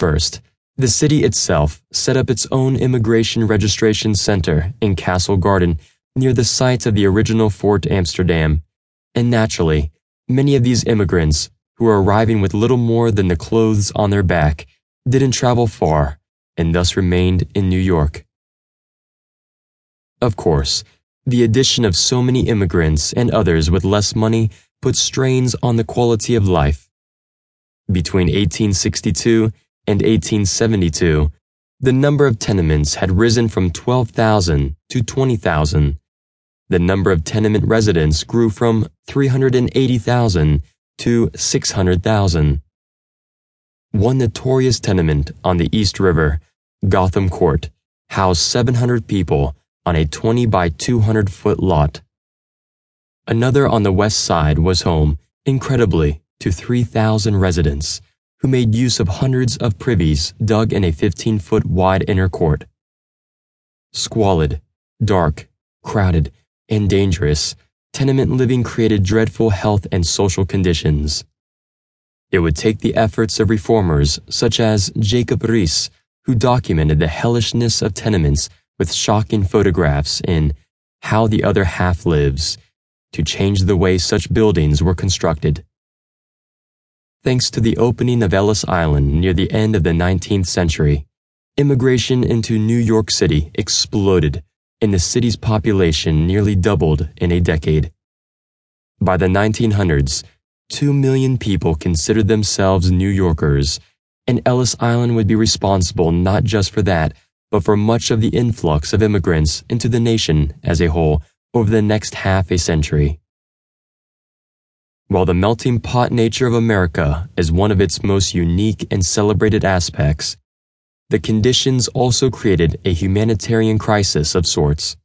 First, the city itself set up its own immigration registration center in Castle Garden near the site of the original Fort Amsterdam. And naturally, many of these immigrants, who were arriving with little more than the clothes on their back, didn't travel far and thus remained in New York. Of course, the addition of so many immigrants and others with less money put strains on the quality of life. Between 1862 and 1872, the number of tenements had risen from 12,000 to 20,000. The number of tenement residents grew from 380,000 to 600,000. One notorious tenement on the East River, Gotham Court, housed 700 people on a 20 by 200 foot lot. Another on the west side was home, incredibly, to 3,000 residents who made use of hundreds of privies dug in a 15 foot wide inner court. Squalid, dark, crowded, and dangerous, tenement living created dreadful health and social conditions. It would take the efforts of reformers such as Jacob Riis, who documented the hellishness of tenements with shocking photographs in How the Other Half Lives, to change the way such buildings were constructed. Thanks to the opening of Ellis Island near the end of the 19th century, immigration into New York City exploded and the city's population nearly doubled in a decade. By the 1900s, two million people considered themselves New Yorkers, and Ellis Island would be responsible not just for that, but for much of the influx of immigrants into the nation as a whole over the next half a century. While the melting pot nature of America is one of its most unique and celebrated aspects, the conditions also created a humanitarian crisis of sorts.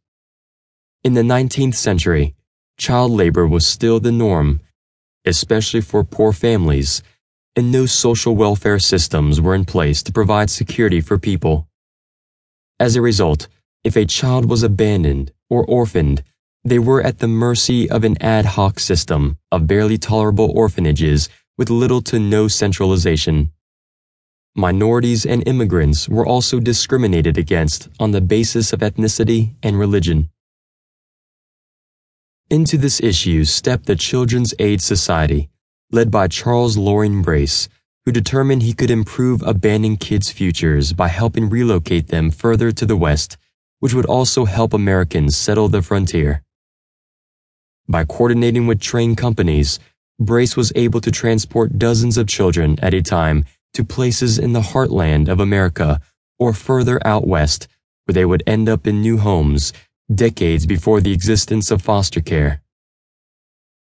In the 19th century, child labor was still the norm, especially for poor families, and no social welfare systems were in place to provide security for people. As a result, if a child was abandoned or orphaned, they were at the mercy of an ad hoc system of barely tolerable orphanages with little to no centralization. Minorities and immigrants were also discriminated against on the basis of ethnicity and religion. Into this issue stepped the Children's Aid Society, led by Charles Loring Brace, who determined he could improve abandoned kids' futures by helping relocate them further to the West, which would also help Americans settle the frontier. By coordinating with train companies, Brace was able to transport dozens of children at a time to places in the heartland of America or further out west, where they would end up in new homes decades before the existence of foster care.